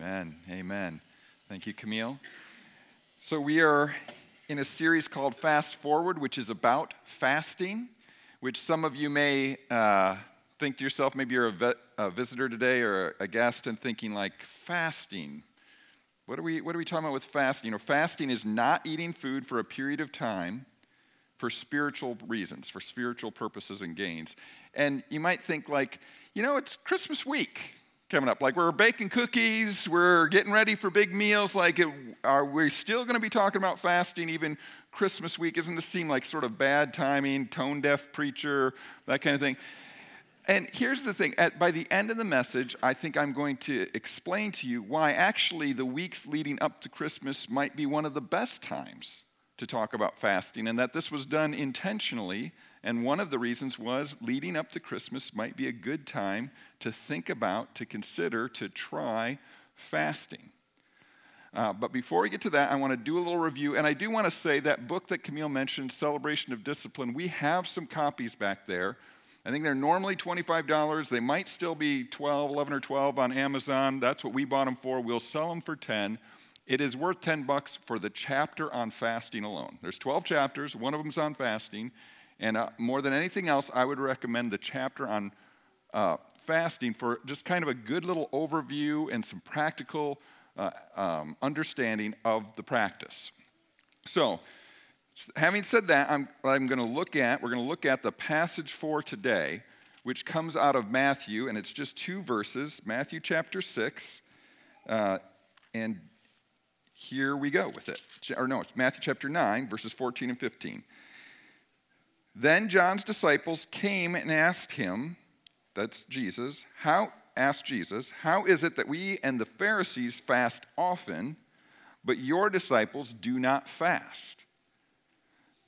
Amen. Amen. Thank you, Camille. So, we are in a series called Fast Forward, which is about fasting, which some of you may uh, think to yourself, maybe you're a, a, visitor today or a guest and thinking, like, fasting. What are, we, what are we talking about with fasting? You know, fasting is not eating food for a period of time for spiritual reasons, for spiritual purposes and gains. And you might think, like, you know, it's Christmas week coming up. Like we're baking cookies, we're getting ready for big meals. Like, it, are we still going to be talking about fasting even Christmas week? Doesn't this seem like sort of bad timing, tone deaf preacher, that kind of thing? And here's the thing At, by the end of the message, I think I'm going to explain to you why actually the weeks leading up to Christmas might be one of the best times to talk about fasting, and that this was done intentionally and one of the reasons was leading up to Christmas might be a good time to think about, to consider, to try fasting. Uh, but before we get to that, I want to do a little review. And I do want to say that book that Camille mentioned, Celebration of Discipline, we have some copies back there. I think they're normally $25. They might still be 12, 11 or 12 on Amazon. That's what we bought them for. We'll sell them for 10. It is worth 10 bucks for the chapter on fasting alone. There's 12 chapters, one of them's on fasting. And uh, more than anything else, I would recommend the chapter on uh, fasting for just kind of a good little overview and some practical uh, um, understanding of the practice. So, having said that, I'm, I'm going to look at, we're going to look at the passage for today, which comes out of Matthew, and it's just two verses Matthew chapter 6. Uh, and here we go with it. Or no, it's Matthew chapter 9, verses 14 and 15. Then John's disciples came and asked him, that's Jesus, how asked Jesus, how is it that we and the Pharisees fast often, but your disciples do not fast?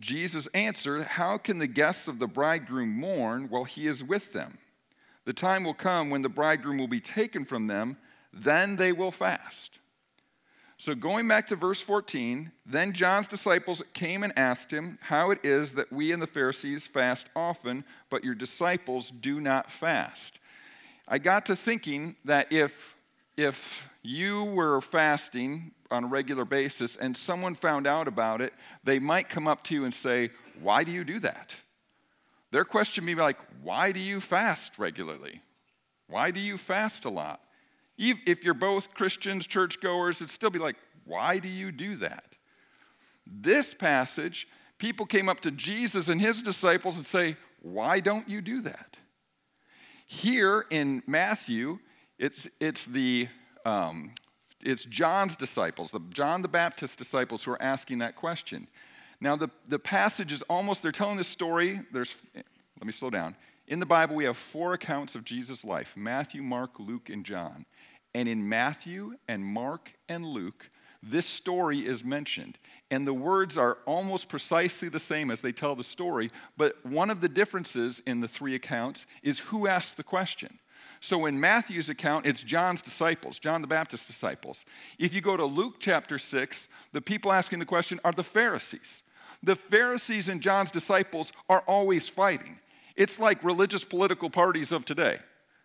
Jesus answered, How can the guests of the bridegroom mourn while he is with them? The time will come when the bridegroom will be taken from them, then they will fast. So, going back to verse 14, then John's disciples came and asked him how it is that we and the Pharisees fast often, but your disciples do not fast. I got to thinking that if, if you were fasting on a regular basis and someone found out about it, they might come up to you and say, Why do you do that? Their question may be like, Why do you fast regularly? Why do you fast a lot? If you're both Christians, churchgoers, it'd still be like, why do you do that? This passage, people came up to Jesus and his disciples and say, why don't you do that? Here in Matthew, it's, it's the um, it's John's disciples, the John the Baptist disciples, who are asking that question. Now, the, the passage is almost, they're telling this story. There's, let me slow down. In the Bible, we have four accounts of Jesus' life Matthew, Mark, Luke, and John. And in Matthew and Mark and Luke, this story is mentioned. And the words are almost precisely the same as they tell the story, but one of the differences in the three accounts is who asked the question. So in Matthew's account, it's John's disciples, John the Baptist's disciples. If you go to Luke chapter 6, the people asking the question are the Pharisees. The Pharisees and John's disciples are always fighting. It's like religious political parties of today.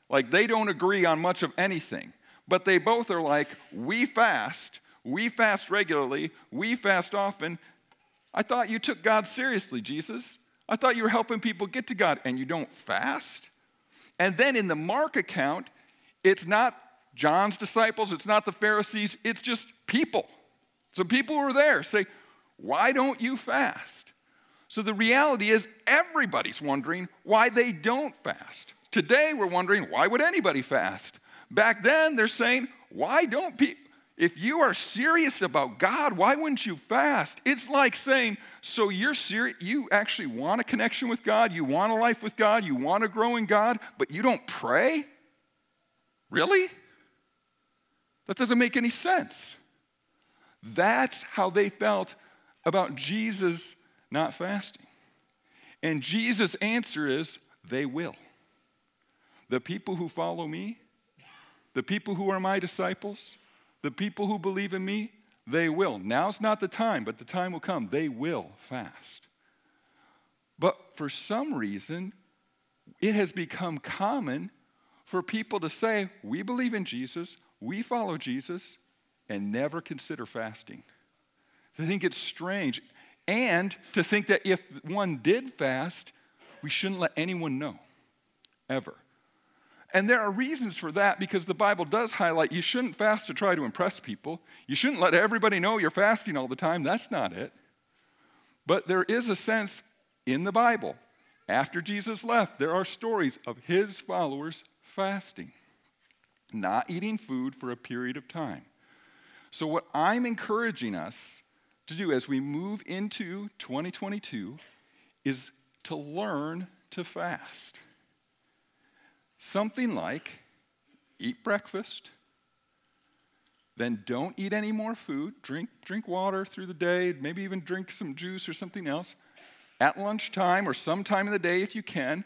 Like they don't agree on much of anything. But they both are like, we fast, we fast regularly, we fast often. I thought you took God seriously, Jesus. I thought you were helping people get to God, and you don't fast? And then in the Mark account, it's not John's disciples, it's not the Pharisees, it's just people. So people are there say, Why don't you fast? So the reality is, everybody's wondering why they don't fast. Today, we're wondering, why would anybody fast? Back then, they're saying, why don't people, if you are serious about God, why wouldn't you fast? It's like saying, so you're serious, you actually want a connection with God, you want a life with God, you want to grow in God, but you don't pray? Really? That doesn't make any sense. That's how they felt about Jesus not fasting. And Jesus' answer is, they will. The people who follow me, the people who are my disciples, the people who believe in me, they will. Now's not the time, but the time will come. They will fast. But for some reason, it has become common for people to say, We believe in Jesus, we follow Jesus and never consider fasting. To think it's strange. And to think that if one did fast, we shouldn't let anyone know, ever. And there are reasons for that because the Bible does highlight you shouldn't fast to try to impress people. You shouldn't let everybody know you're fasting all the time. That's not it. But there is a sense in the Bible, after Jesus left, there are stories of his followers fasting, not eating food for a period of time. So, what I'm encouraging us to do as we move into 2022 is to learn to fast. Something like eat breakfast, then don't eat any more food, drink, drink water through the day, maybe even drink some juice or something else. At lunchtime or sometime in the day, if you can,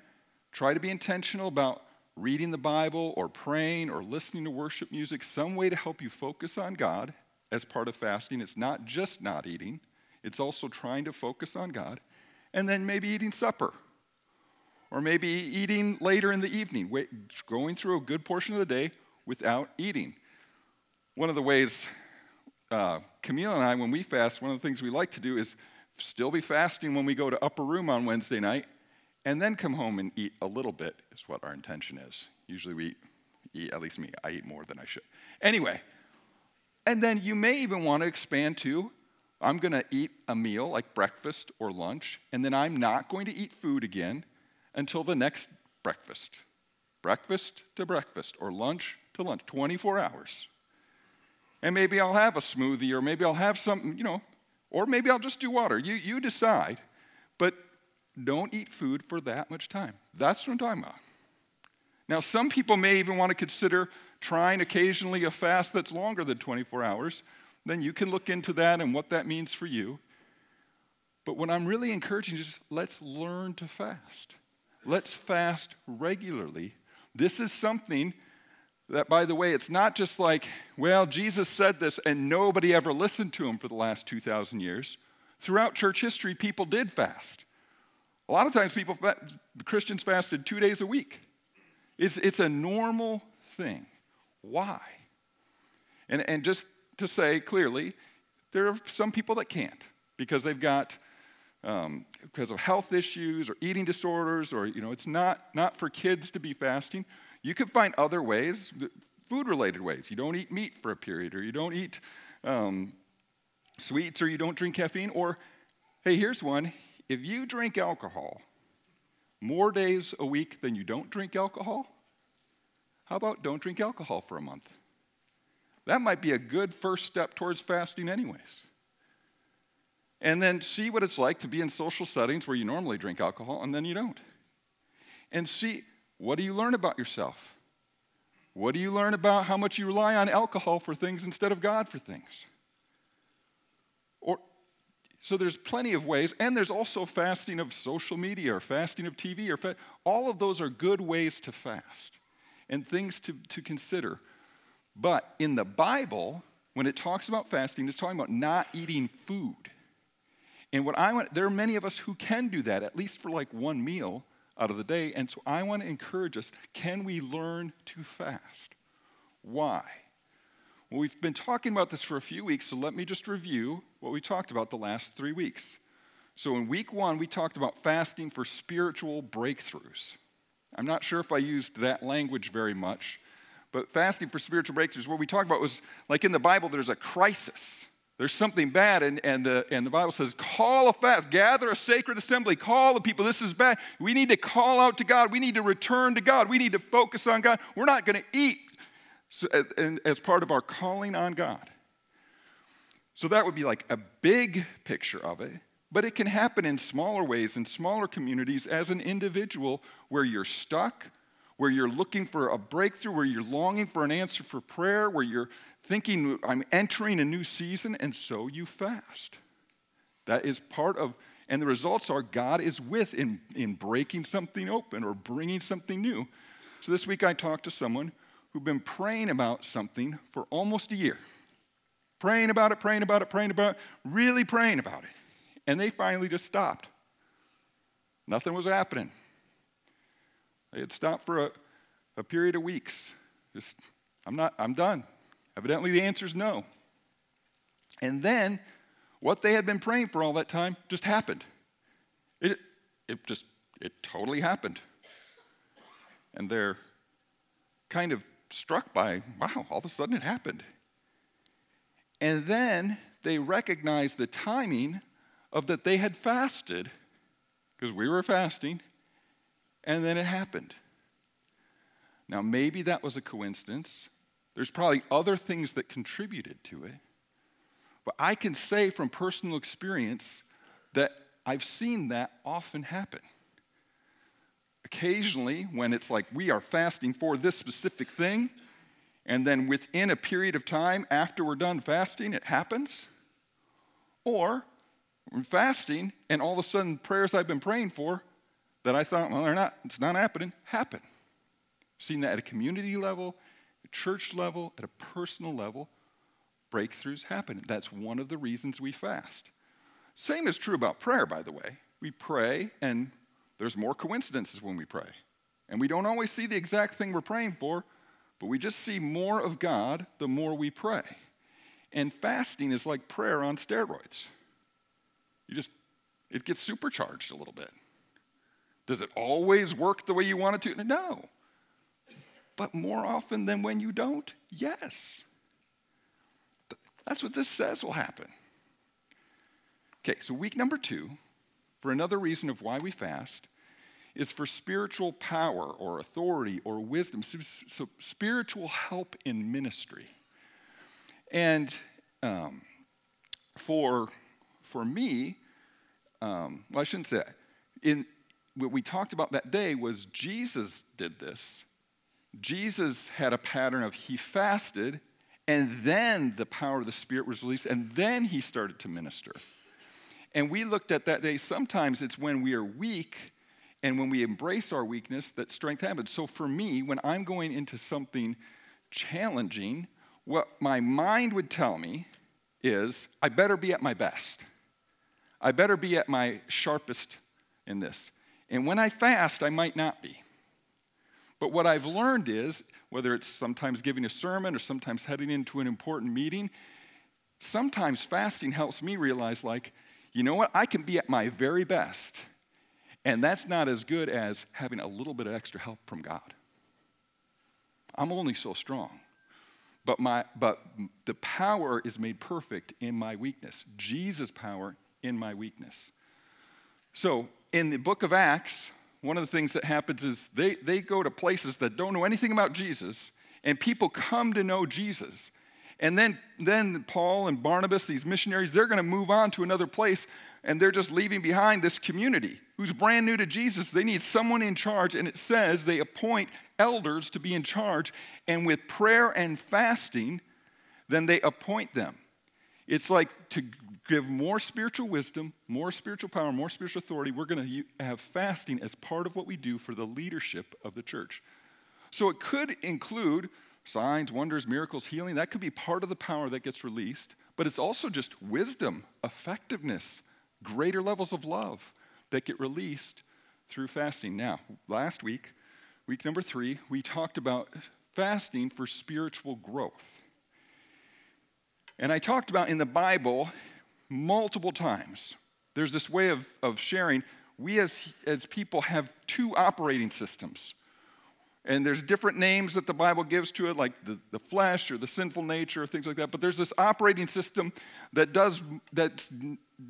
try to be intentional about reading the Bible or praying or listening to worship music, some way to help you focus on God as part of fasting. It's not just not eating, it's also trying to focus on God. And then maybe eating supper or maybe eating later in the evening, going through a good portion of the day without eating. One of the ways uh, Camille and I, when we fast, one of the things we like to do is still be fasting when we go to upper room on Wednesday night, and then come home and eat a little bit, is what our intention is. Usually we eat, at least me, I eat more than I should. Anyway, and then you may even want to expand to I'm going to eat a meal like breakfast or lunch, and then I'm not going to eat food again until the next breakfast. Breakfast to breakfast, or lunch to lunch, 24 hours. And maybe I'll have a smoothie, or maybe I'll have something, you know, or maybe I'll just do water. You, you decide. But don't eat food for that much time. That's what I'm talking about. Now, some people may even want to consider trying occasionally a fast that's longer than 24 hours. Then you can look into that and what that means for you. But what I'm really encouraging is let's learn to fast. Let's fast regularly. This is something that, by the way, it's not just like, well, Jesus said this and nobody ever listened to him for the last 2,000 years. Throughout church history, people did fast. A lot of times, people, Christians fasted two days a week. It's, it's a normal thing. Why? And, and just to say clearly, there are some people that can't because they've got um, because of health issues or eating disorders, or you know, it's not, not for kids to be fasting. You can find other ways, food related ways. You don't eat meat for a period, or you don't eat um, sweets, or you don't drink caffeine. Or, hey, here's one if you drink alcohol more days a week than you don't drink alcohol, how about don't drink alcohol for a month? That might be a good first step towards fasting, anyways and then see what it's like to be in social settings where you normally drink alcohol and then you don't. And see what do you learn about yourself? What do you learn about how much you rely on alcohol for things instead of God for things? Or so there's plenty of ways, and there's also fasting of social media or fasting of TV or fa- all of those are good ways to fast and things to, to consider. But in the Bible, when it talks about fasting, it's talking about not eating food. And what I want, there are many of us who can do that, at least for like one meal out of the day. And so I want to encourage us can we learn to fast? Why? Well, we've been talking about this for a few weeks, so let me just review what we talked about the last three weeks. So, in week one, we talked about fasting for spiritual breakthroughs. I'm not sure if I used that language very much, but fasting for spiritual breakthroughs, what we talked about was like in the Bible, there's a crisis there's something bad, and, and, the, and the Bible says, call a fast, gather a sacred assembly, call the people. This is bad. We need to call out to God. We need to return to God. We need to focus on God. We're not going to eat so, and, as part of our calling on God. So that would be like a big picture of it, but it can happen in smaller ways, in smaller communities, as an individual where you're stuck, where you're looking for a breakthrough, where you're longing for an answer for prayer, where you're thinking, I'm entering a new season, and so you fast. That is part of, and the results are God is with in, in breaking something open or bringing something new. So this week I talked to someone who'd been praying about something for almost a year. Praying about it, praying about it, praying about it, really praying about it. And they finally just stopped. Nothing was happening. They had stopped for a, a period of weeks. Just, I'm not, I'm done. Evidently, the answer is no. And then what they had been praying for all that time just happened. It, it just, it totally happened. And they're kind of struck by, wow, all of a sudden it happened. And then they recognized the timing of that they had fasted, because we were fasting, and then it happened. Now, maybe that was a coincidence. There's probably other things that contributed to it. But I can say from personal experience that I've seen that often happen. Occasionally, when it's like we are fasting for this specific thing, and then within a period of time after we're done fasting, it happens. Or we're fasting, and all of a sudden, prayers I've been praying for that I thought, well, they're not, it's not happening, happen. Seen that at a community level, church level, at a personal level, breakthroughs happen. That's one of the reasons we fast. Same is true about prayer, by the way. We pray, and there's more coincidences when we pray. And we don't always see the exact thing we're praying for, but we just see more of God the more we pray. And fasting is like prayer on steroids. You just, it gets supercharged a little bit. Does it always work the way you want it to? No. But more often than when you don't, yes. That's what this says will happen. Okay, so week number two, for another reason of why we fast, is for spiritual power or authority or wisdom, so, spiritual help in ministry. And um, for, for me, um, well, I shouldn't say that. In, what we talked about that day was Jesus did this. Jesus had a pattern of he fasted, and then the power of the Spirit was released, and then he started to minister. And we looked at that day, sometimes it's when we are weak and when we embrace our weakness that strength happens. So for me, when I'm going into something challenging, what my mind would tell me is I better be at my best. I better be at my sharpest in this. And when I fast, I might not be. But what I've learned is, whether it's sometimes giving a sermon or sometimes heading into an important meeting, sometimes fasting helps me realize, like, you know what? I can be at my very best. And that's not as good as having a little bit of extra help from God. I'm only so strong. But, my, but the power is made perfect in my weakness. Jesus' power in my weakness. So, in the book of Acts, one of the things that happens is they, they go to places that don't know anything about Jesus, and people come to know Jesus. And then, then Paul and Barnabas, these missionaries, they're going to move on to another place, and they're just leaving behind this community who's brand new to Jesus. They need someone in charge, and it says they appoint elders to be in charge, and with prayer and fasting, then they appoint them. It's like to give more spiritual wisdom, more spiritual power, more spiritual authority. We're going to have fasting as part of what we do for the leadership of the church. So it could include signs, wonders, miracles, healing. That could be part of the power that gets released, but it's also just wisdom, effectiveness, greater levels of love that get released through fasting. Now, last week, week number three, we talked about fasting for spiritual growth. And I talked about in the Bible multiple times, there's this way of, of sharing. We as, as people have two operating systems. And there's different names that the Bible gives to it, like the, the flesh or the sinful nature, or things like that. But there's this operating system that does that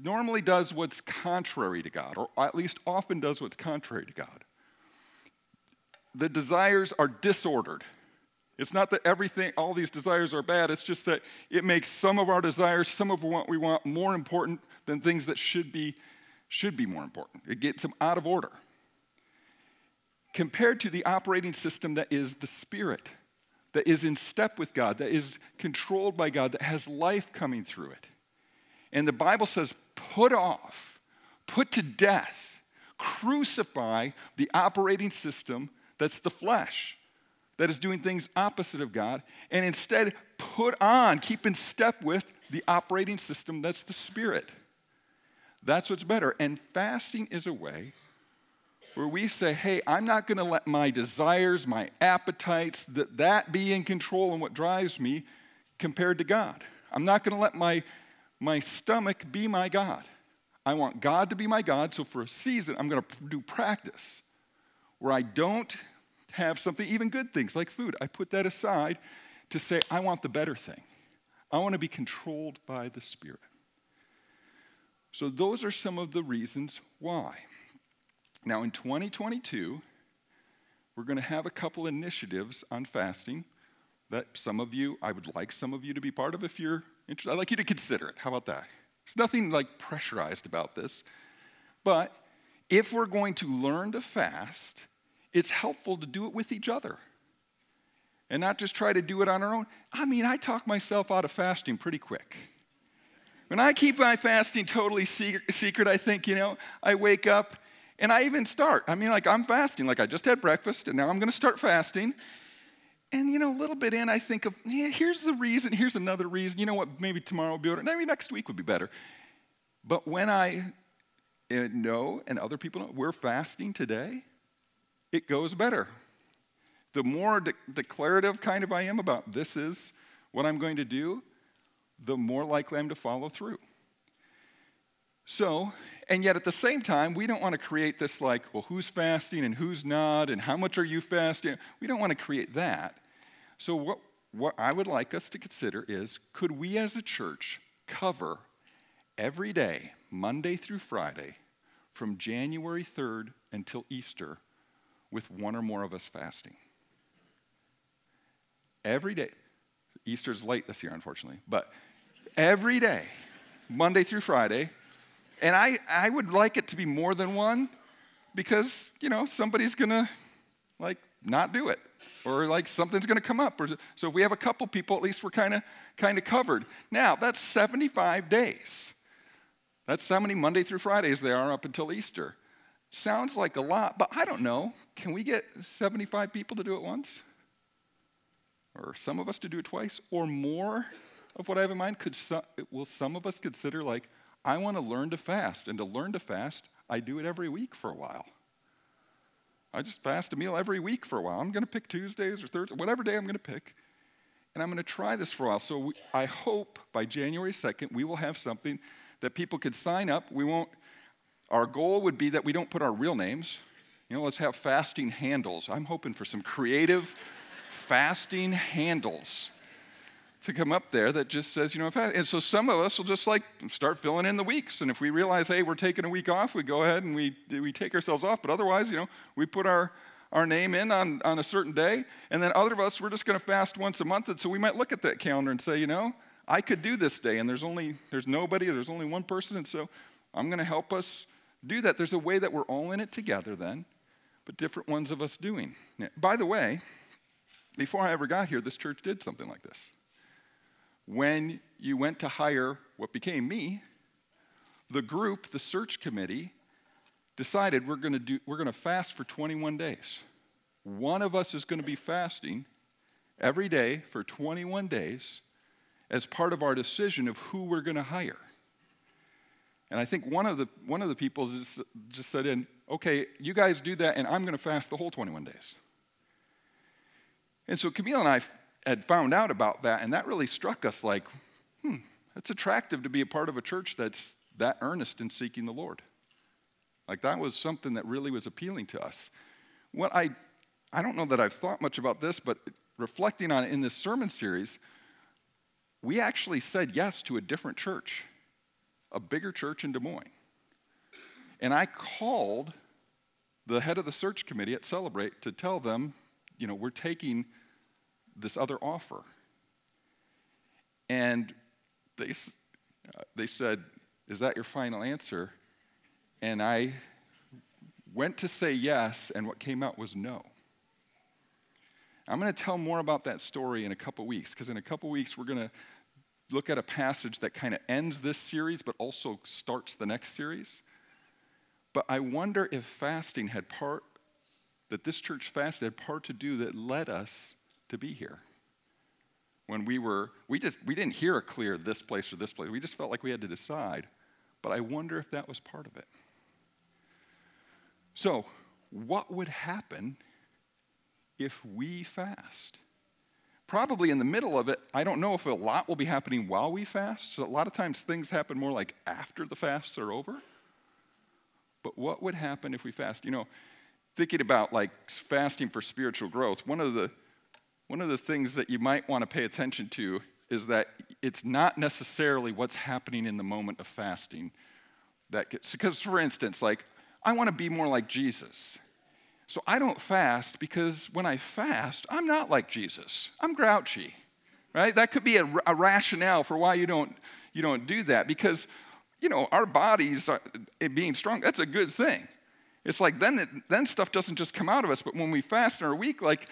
normally does what's contrary to God, or at least often does what's contrary to God. The desires are disordered. It's not that everything, all these desires are bad. It's just that it makes some of our desires, some of what we want, more important than things that should be, should be more important. It gets them out of order. Compared to the operating system that is the Spirit, that is in step with God, that is controlled by God, that has life coming through it. And the Bible says, put off, put to death, crucify the operating system that's the flesh that is doing things opposite of God, and instead put on, keep in step with the operating system that's the Spirit. That's what's better. And fasting is a way where we say, hey, I'm not going to let my desires, my appetites, that, that be in control and what drives me. compared to God. I'm not going to let my, my stomach be my God. I want God to be my God, so for a season, I'm going to do practice where I don't have something, even good things like food. I put that aside to say, I want the better thing. I want to be controlled by the Spirit. So, those are some of the reasons why. Now, in 2022, we're going to have a couple initiatives on fasting that some of you, I would like some of you to be part of if you're interested. I'd like you to consider it. How about that? There's nothing like pressurized about this. But if we're going to learn to fast, it's helpful to do it with each other and not just try to do it on our own. I mean, I talk myself out of fasting pretty quick. When I keep my fasting totally secret, I think, you know, I wake up and I even start. I mean, like, I'm fasting. Like, I just had breakfast and now I'm going to start fasting. And, you know, a little bit in, I think of, yeah, here's the reason, here's another reason. You know what? Maybe tomorrow will be better. Maybe next week would be better. But when I uh, know and other people know we're fasting today, it goes better. The more de- declarative kind of I am about this is what I'm going to do, the more likely I'm to follow through. So, and yet at the same time, we don't want to create this like, well, who's fasting and who's not, and how much are you fasting? We don't want to create that. So, what, what I would like us to consider is could we as a church cover every day, Monday through Friday, from January 3rd until Easter, with one or more of us fasting? Every day. Easter's late this year, unfortunately, but every day, Monday through Friday. And I, I would like it to be more than one because, you know, somebody's to, like, not do it or like something's going to come up or so if we have a couple people at least we're kind of kind of covered now that's 75 days that's how many monday through fridays there are up until easter sounds like a lot but i don't know can we get 75 people to do it once or some of us to do it twice, or more of what I have in mind? Could some, will some of us consider, like, I want to learn to fast, and to learn to fast, I do it every week for a while. I just fast a meal every week for a while. I'm going to pick Tuesdays or Thursdays, whatever day I'm going to pick, and I'm going to try this for a while. So we, I hope by January 2nd, we will have something that people could sign up. We won't, our goal would be that we don't put our real names. You know, let's have fasting handles. I'm hoping for some creative fasting handles to come up there that just says, you know, fast. and so some of us will just like start filling in the weeks. And if we realize, hey, we're taking a week off, we go ahead and we, we take ourselves off. But otherwise, you know, we put our, our name in on, on a certain day. And then other of us, we're just going to fast once a month. And so we might look at that calendar and say, you know, I could do this day. And there's only, there's nobody, there's only one person. And so I'm going to help us do that. There's a way that we're all in it together then, but different ones of us doing. By the way, before I ever got here, this church did something like this. When you went to hire what became me, the group, the search committee, decided we're going to do we're going to fast for 21 days. One of us is going to be fasting every day for 21 days as part of our decision of who we're going to hire. And I think one of the one of the people just, just said in, okay, you guys do that and I'm going to fast the whole 21 days. And so Camille and I had found out about that, and that really struck us like, hmm, that's attractive to be a part of a church that's that earnest in seeking the Lord. Like that was something that really was appealing to us. What I I don't know that I've thought much about this, but reflecting on it in this sermon series, we actually said yes to a different church, a bigger church in Des Moines. And I called the head of the search committee at Celebrate to tell them, you know, we're taking this other offer. And they, uh, they said, Is that your final answer? And I went to say yes, and what came out was no. I'm going to tell more about that story in a couple weeks, because in a couple weeks, we're going to look at a passage that kind of ends this series, but also starts the next series. But I wonder if fasting had part, that this church fasted had part to do that led us to be here. When we were, we just, we didn't hear a clear this place or this place. We just felt like we had to decide. But I wonder if that was part of it. So, what would happen if we fast? Probably in the middle of it, I don't know if a lot will be happening while we fast. So a lot of times things happen more like after the fasts are over. But what would happen if we fast? You know, thinking about like fasting for spiritual growth, one of the one of the things that you might want to pay attention to is that it's not necessarily what's happening in the moment of fasting that gets because for instance, like I want to be more like Jesus. So I don't fast because when I fast, I'm not like Jesus. I'm grouchy, right? That could be a, a rationale for why you don't, you don't do that because, you know, our bodies are, eh, being strong, that's a good thing. It's like then, it, then stuff doesn't just come out of us, but when we fast in our week, like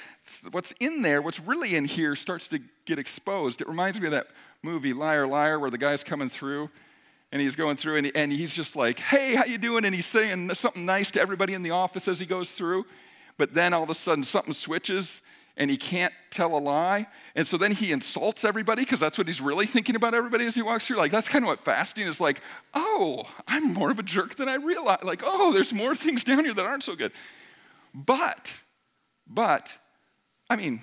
what's in there, what's really in here starts to get exposed. It reminds me of that movie, Liar, Liar, where the guy's coming through and he's going through and, and he's just like hey how you doing? And he's saying something nice to everybody in the office as he goes through. But then all of a sudden something switches and he can't tell a lie. And so then he insults everybody because that's what he's really thinking about everybody as he walks through. Like that's kind of what fasting is like. Oh i'm more of a jerk than i realize like oh there's more things down here that aren't so good. But but i mean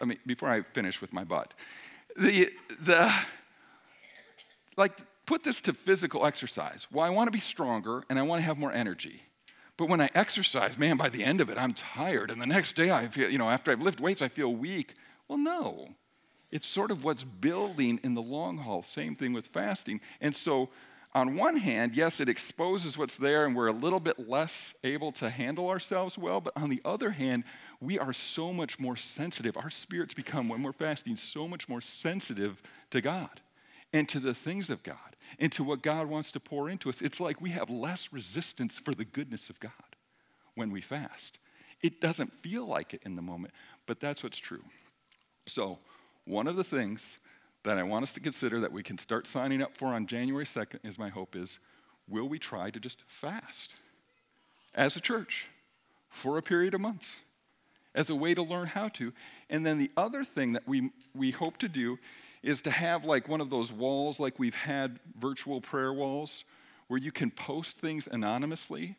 i mean before i finish with my butt the the like, put this to physical exercise. Well, I want to be stronger and I want to have more energy. But when I exercise, man, by the end of it, I'm tired. And the next day, I feel, you know, after I've lifted weights, I feel weak. Well, no. It's sort of what's building in the long haul. Same thing with fasting. And so, on one hand, yes, it exposes what's there and we're a little bit less able to handle ourselves well. But on the other hand, we are so much more sensitive. Our spirits become, when we're fasting, so much more sensitive to God and to the things of God into what God wants to pour into us. It's like we have less resistance for the goodness of God when we fast. It doesn't feel like it in the moment, but that's what's true. So, one of the things that I want us to consider that we can start signing up for on January 2nd is my hope is will we try to just fast as a church for a period of months as a way to learn how to? And then the other thing that we, we hope to do is to have like one of those walls, like we've had virtual prayer walls, where you can post things anonymously.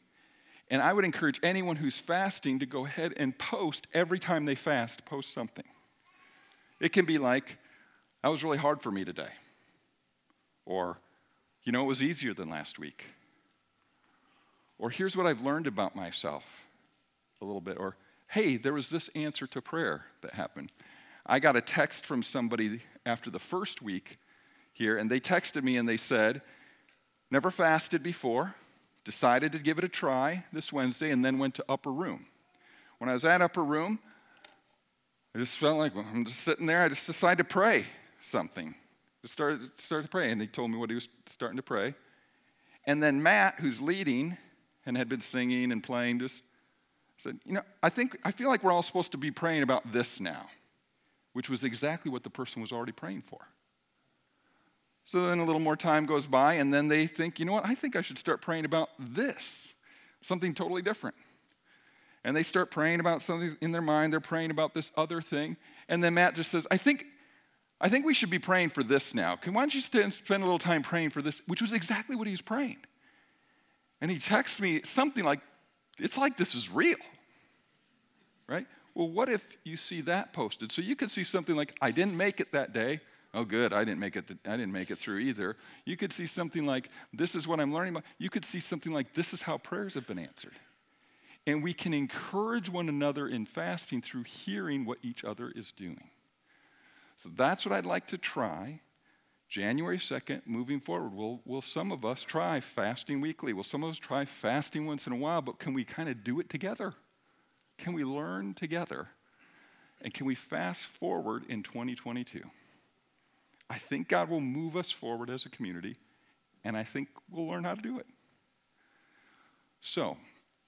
And I would encourage anyone who's fasting to go ahead and post every time they fast, post something. It can be like, that was really hard for me today. Or, you know, it was easier than last week. Or, here's what I've learned about myself a little bit. Or, hey, there was this answer to prayer that happened. I got a text from somebody after the first week here, and they texted me and they said, Never fasted before, decided to give it a try this Wednesday, and then went to Upper Room. When I was at Upper Room, I just felt like well, I'm just sitting there. I just decided to pray something. Just started, started to pray, and they told me what he was starting to pray. And then Matt, who's leading and had been singing and playing, just said, You know, I think, I feel like we're all supposed to be praying about this now which was exactly what the person was already praying for. So then a little more time goes by, and then they think, you know what, I think I should start praying about this, something totally different. And they start praying about something in their mind, they're praying about this other thing. And then Matt just says, I think, I think we should be praying for this now. Can, why don't you spend a little time praying for this? Which was exactly what he was praying. And he texts me something like, it's like this is real, right? Well, what if you see that posted? So you could see something like, I didn't make it that day. Oh, good, I didn't make it, I didn't make it through either. You could see something like, this is what I'm learning about. You could see something like, this is how prayers have been answered. And we can encourage one another in fasting through hearing what each other is doing. So that's what I'd like to try. January 2nd, moving forward, will, will some of us try fasting weekly? Will some of us try fasting once in a while? But can we kind of do it together? Can we learn together? And can we fast forward in 2022? I think God will move us forward as a community, and I think we'll learn how to do it. So,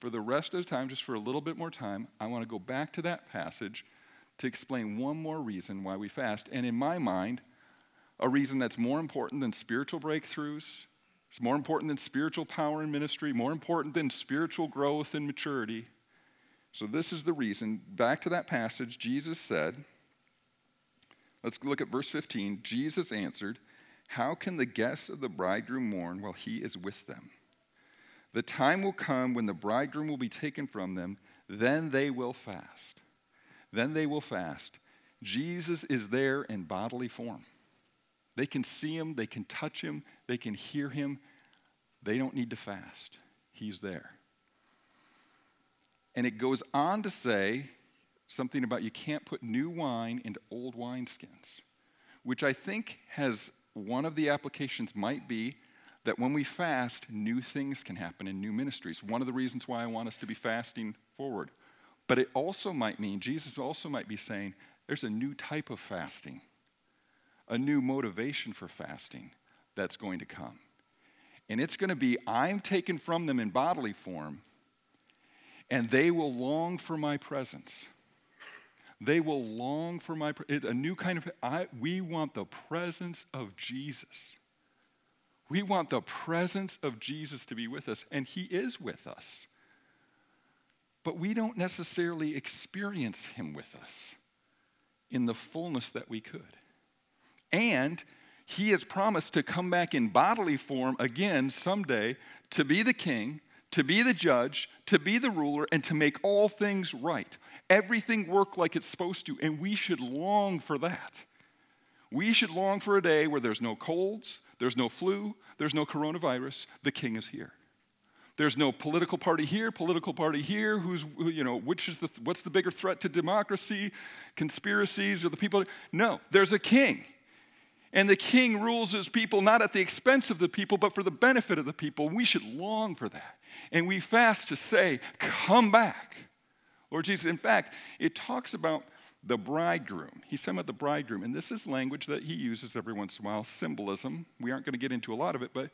for the rest of the time, just for a little bit more time, I want to go back to that passage to explain one more reason why we fast. And in my mind, a reason that's more important than spiritual breakthroughs, it's more important than spiritual power and ministry, more important than spiritual growth and maturity so, this is the reason. Back to that passage, Jesus said, let's look at verse 15. Jesus answered, How can the guests of the bridegroom mourn while he is with them? The time will come when the bridegroom will be taken from them, then they will fast. Then they will fast. Jesus is there in bodily form. They can see him, they can touch him, they can hear him. They don't need to fast. He's there. And it goes on to say something about you can't put new wine into old wineskins, which I think has one of the applications might be that when we fast, new things can happen in new ministries. One of the reasons why I want us to be fasting forward. But it also might mean, Jesus also might be saying, there's a new type of fasting, a new motivation for fasting that's going to come. And it's going to be, I'm taken from them in bodily form, and they will long for my presence. They will long for my a new kind of I, we want the presence of Jesus. We want the presence of Jesus to be with us, and He is with us. But we don't necessarily experience Him with us in the fullness that we could. And He has promised to come back in bodily form again someday to be the king, to be the judge, to be the ruler, and to make all things right. Everything work like it's supposed to, and we should long for that. We should long for a day where there's no colds, there's no flu, there's no coronavirus. The king is here. There's no political party here, political party here. Who's, you know, which is the, what's the bigger threat to democracy, conspiracies, or the people? No, there's a king. And the king rules his people not at the expense of the people, but for the benefit of the people. We should long for that. And we fast to say, Come back. Lord Jesus, in fact, it talks about the bridegroom. He's talking about the bridegroom. And this is language that he uses every once in a while symbolism. We aren't going to get into a lot of it, but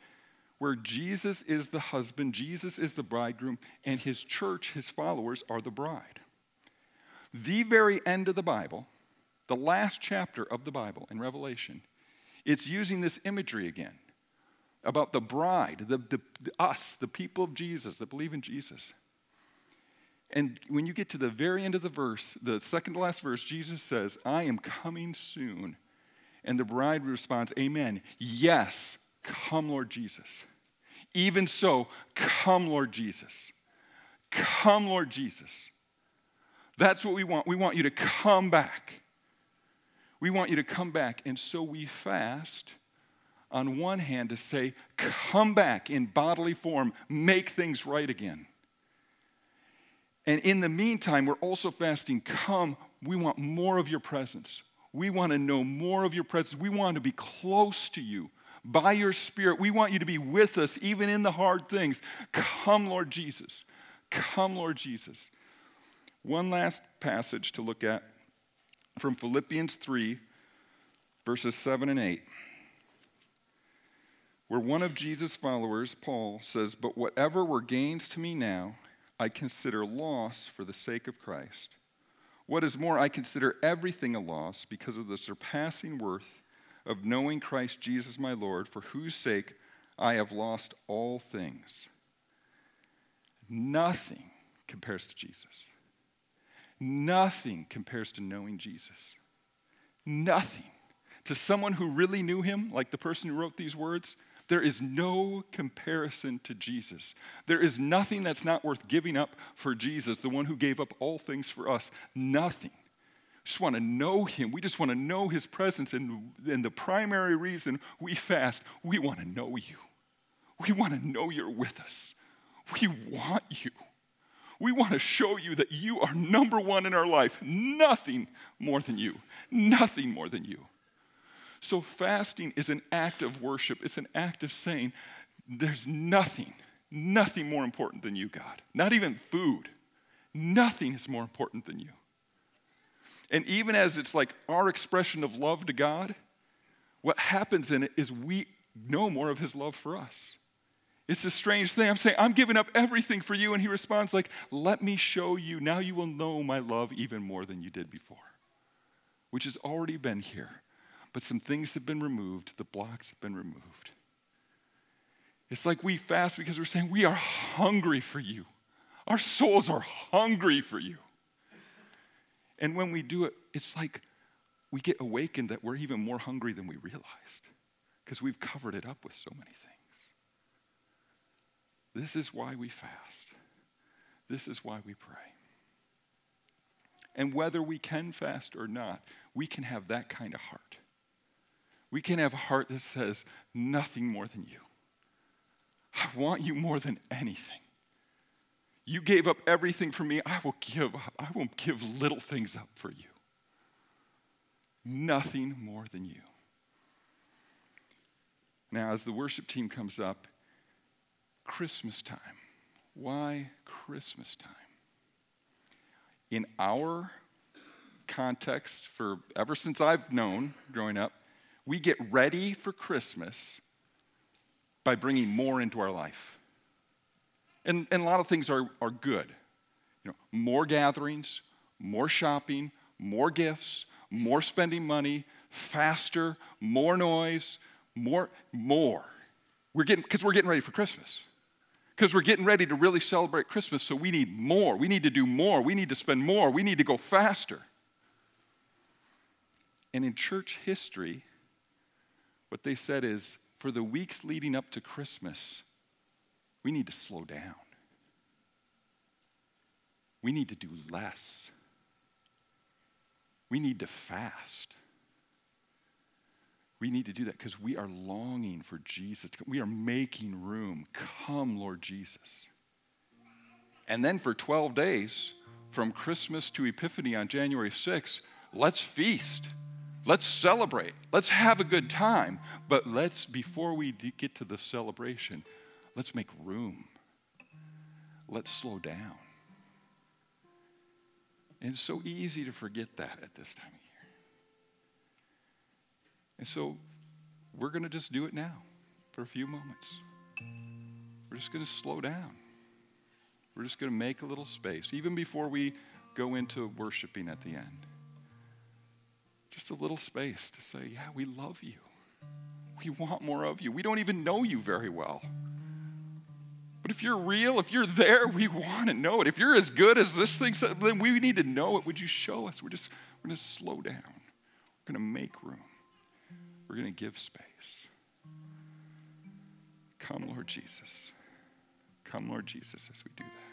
where Jesus is the husband, Jesus is the bridegroom, and his church, his followers, are the bride. The very end of the Bible, the last chapter of the Bible in Revelation, it's using this imagery again about the bride, the, the, us, the people of Jesus that believe in Jesus. And when you get to the very end of the verse, the second to last verse, Jesus says, I am coming soon. And the bride responds, Amen. Yes, come, Lord Jesus. Even so, come, Lord Jesus. Come, Lord Jesus. That's what we want. We want you to come back. We want you to come back. And so we fast on one hand to say, Come back in bodily form, make things right again. And in the meantime, we're also fasting. Come, we want more of your presence. We want to know more of your presence. We want to be close to you by your Spirit. We want you to be with us even in the hard things. Come, Lord Jesus. Come, Lord Jesus. One last passage to look at from Philippians 3, verses 7 and 8, where one of Jesus' followers, Paul, says, But whatever were gains to me now, I consider loss for the sake of Christ. What is more, I consider everything a loss because of the surpassing worth of knowing Christ Jesus my Lord, for whose sake I have lost all things. Nothing compares to Jesus. Nothing compares to knowing Jesus. Nothing. To someone who really knew him, like the person who wrote these words, there is no comparison to Jesus. There is nothing that's not worth giving up for Jesus, the one who gave up all things for us. Nothing. We just want to know him. We just want to know his presence. And, and the primary reason we fast, we want to know you. We want to know you're with us. We want you. We want to show you that you are number one in our life. Nothing more than you. Nothing more than you. So, fasting is an act of worship. It's an act of saying, There's nothing, nothing more important than you, God. Not even food. Nothing is more important than you. And even as it's like our expression of love to God, what happens in it is we know more of His love for us. It's a strange thing. I'm saying, I'm giving up everything for you. And He responds, like, Let me show you. Now you will know my love even more than you did before, which has already been here but some things have been removed, the blocks have been removed. It's like we fast because we're saying we are hungry for you. Our souls are hungry for you. And when we do it, it's like we get awakened that we're even more hungry than we realized because we've covered it up with so many things. This is why we fast. This is why we pray. And whether we can fast or not, we can have that kind of heart. We can have a heart that says, nothing more than you. I want you more than anything. You gave up everything for me. I will give up. I will give little things up for you. Nothing more than you. Now, as the worship team comes up, Christmas time. Why Christmas time? In our context, for ever since I've known growing up, we get ready for Christmas by bringing more into our life. And, and a lot of things are, are good. You know, more gatherings, more shopping, more gifts, more spending money, faster, more noise, more, more. We're getting, because we're getting ready for Christmas. Because we're getting ready to really celebrate Christmas, so we need more. We need to do more. We need to spend more. We need to go faster. And in church history, what they said is for the weeks leading up to Christmas, we need to slow down. We need to do less. We need to fast. We need to do that because we are longing for Jesus. We are making room. Come, Lord Jesus. And then for 12 days, from Christmas to Epiphany on January 6th, let's feast. Let's celebrate. Let's have a good time. But let's, before we get to the celebration, let's make room. Let's slow down. And it's so easy to forget that at this time of year. And so we're going to just do it now for a few moments. We're just going to slow down. We're just going to make a little space, even before we go into worshiping at the end. Just a little space to say, Yeah, we love you. We want more of you. We don't even know you very well. But if you're real, if you're there, we want to know it. If you're as good as this thing, then we need to know it. Would you show us? We're just we're going to slow down. We're going to make room. We're going to give space. Come, Lord Jesus. Come, Lord Jesus, as we do that.